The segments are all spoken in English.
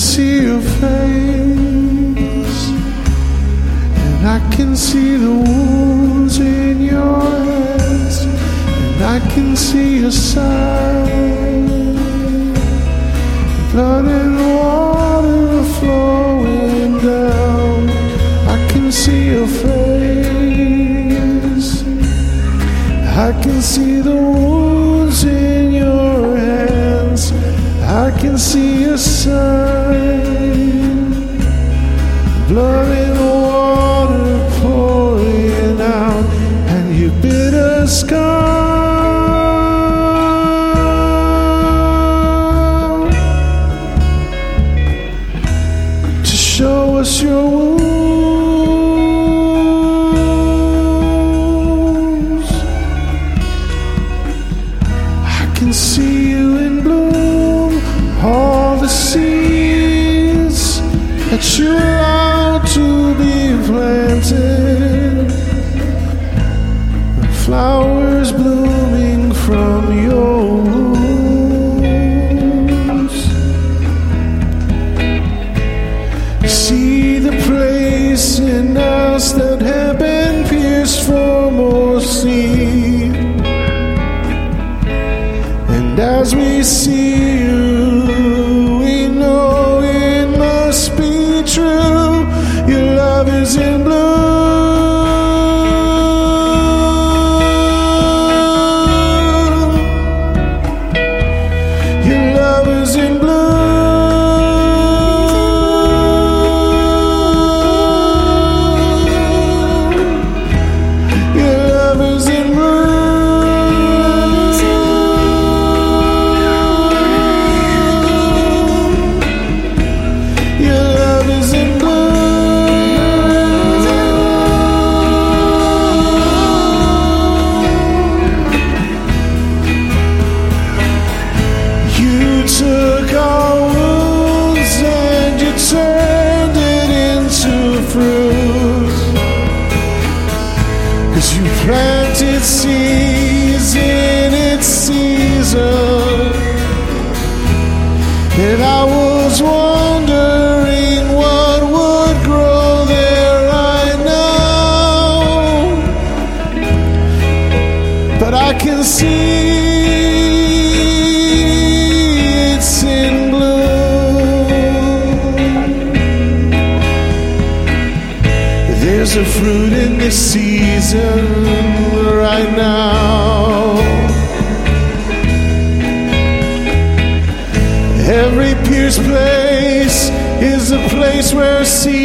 see your face, and I can see the wounds in your hands, and I can see your side, blood and water flowing down. I can see your face, I can see the wounds in your hands. I can see a sign, blood flowers blooming seeds in its season. And I was wondering what would grow there right now. But I can see it's in bloom. There's a fruit in this season place where seed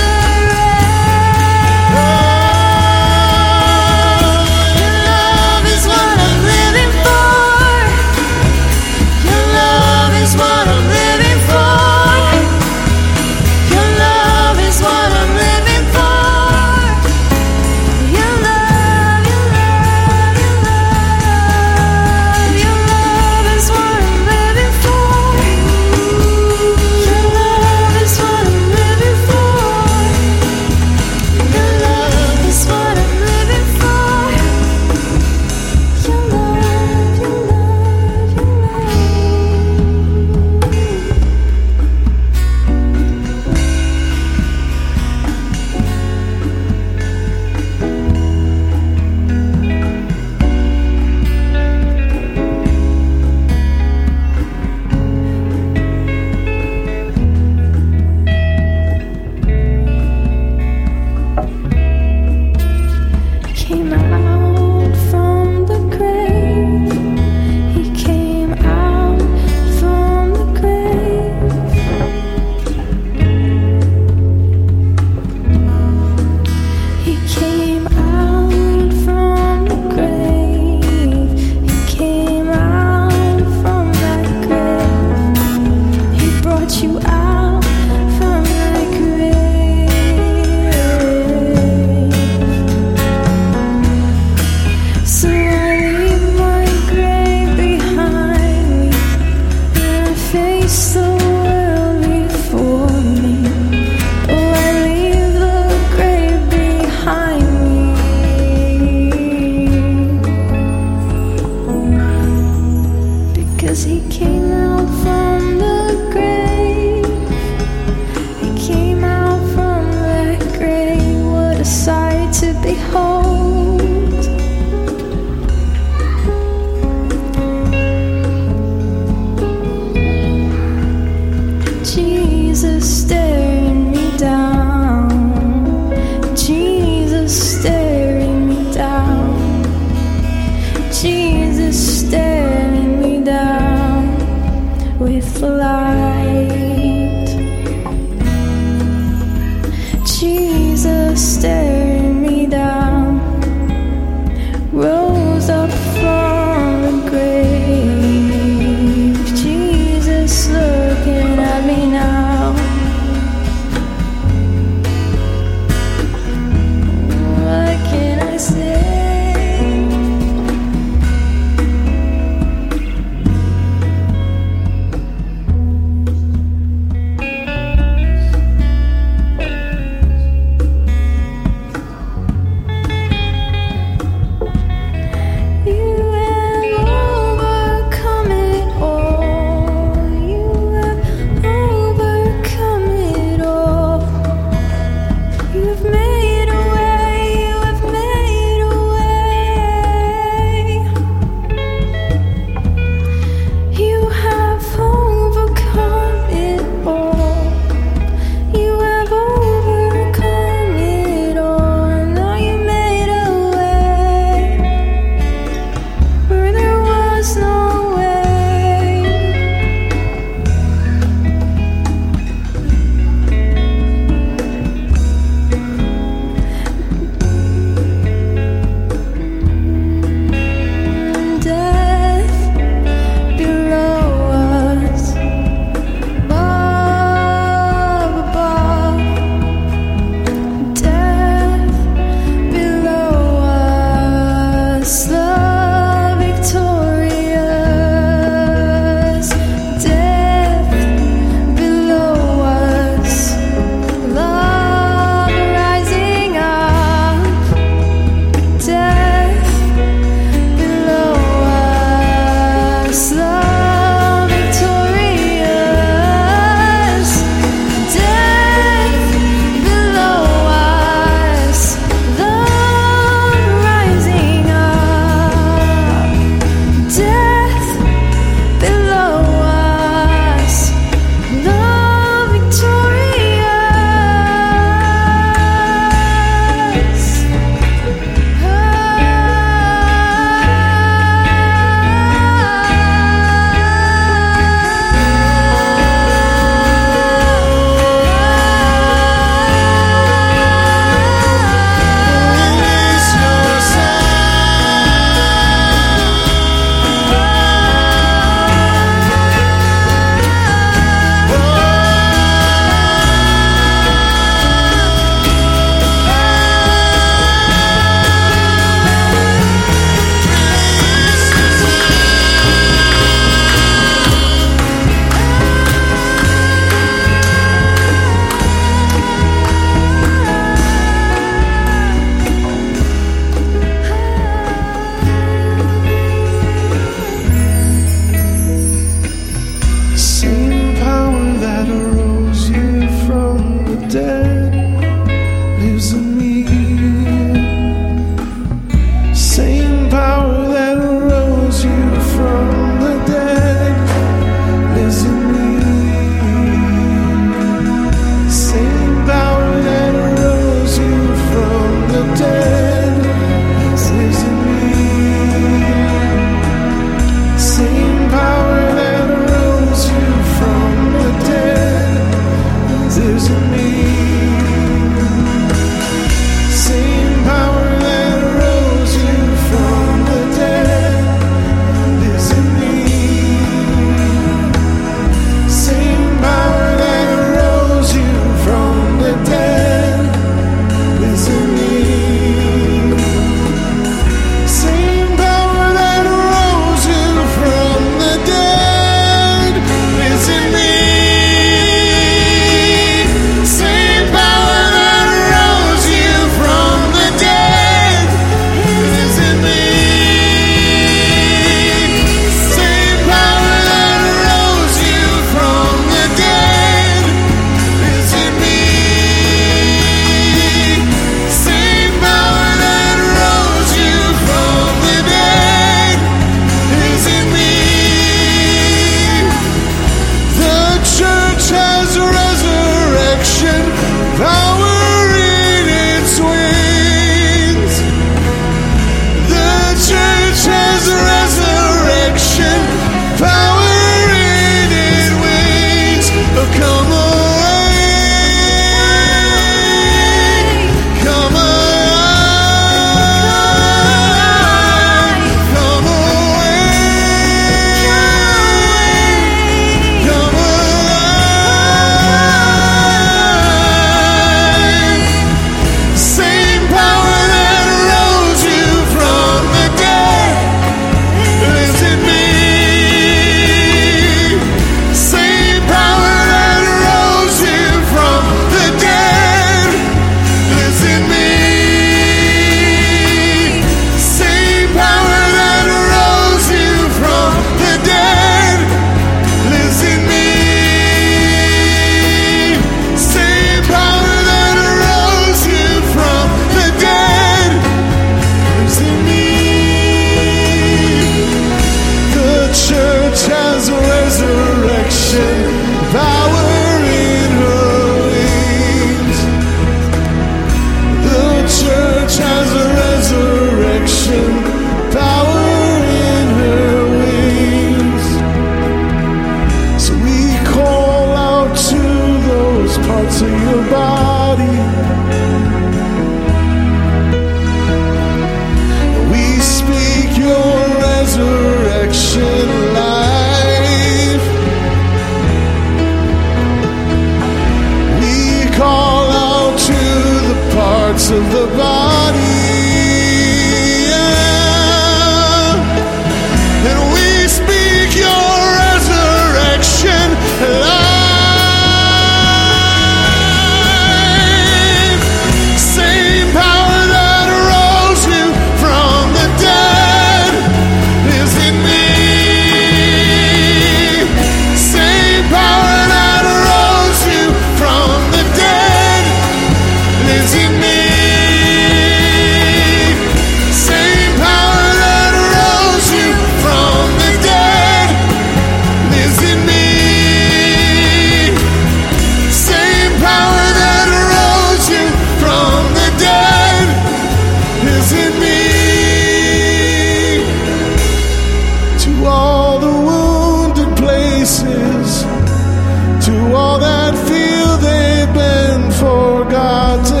To all that feel they've been forgotten,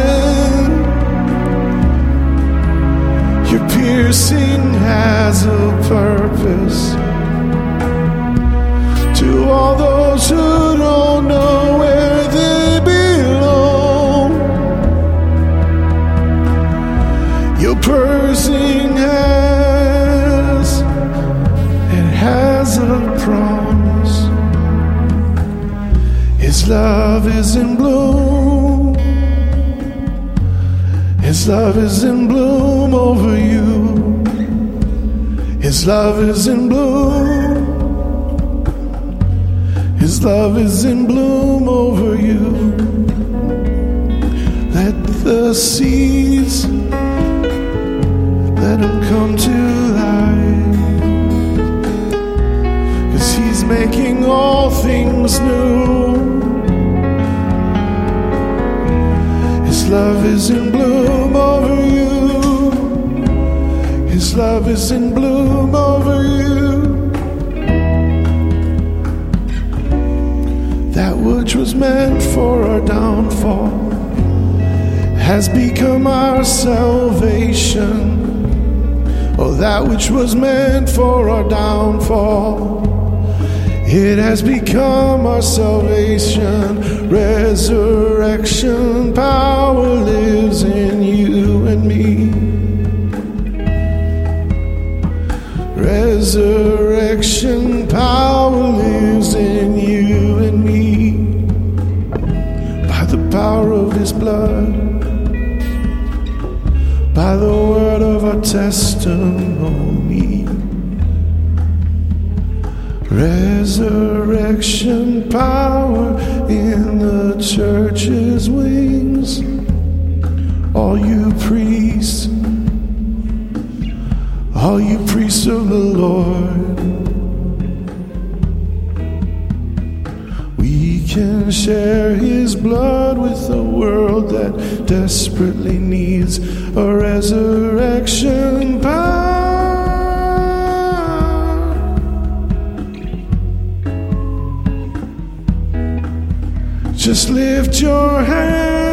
your piercing has a purpose. To all those who love is in bloom. His love is in bloom over you. His love is in bloom. His love is in bloom over you. Let the seeds let them come to life. Cause he's making all things new. His love is in bloom over you. His love is in bloom over you. That which was meant for our downfall has become our salvation. Oh, that which was meant for our downfall. It has become our salvation. Resurrection power lives in you and me. Resurrection power lives in you and me. By the power of his blood, by the word of our testimony. Resurrection power in the church's wings. All you priests, all you priests of the Lord, we can share his blood with a world that desperately needs a resurrection power. Just lift your hands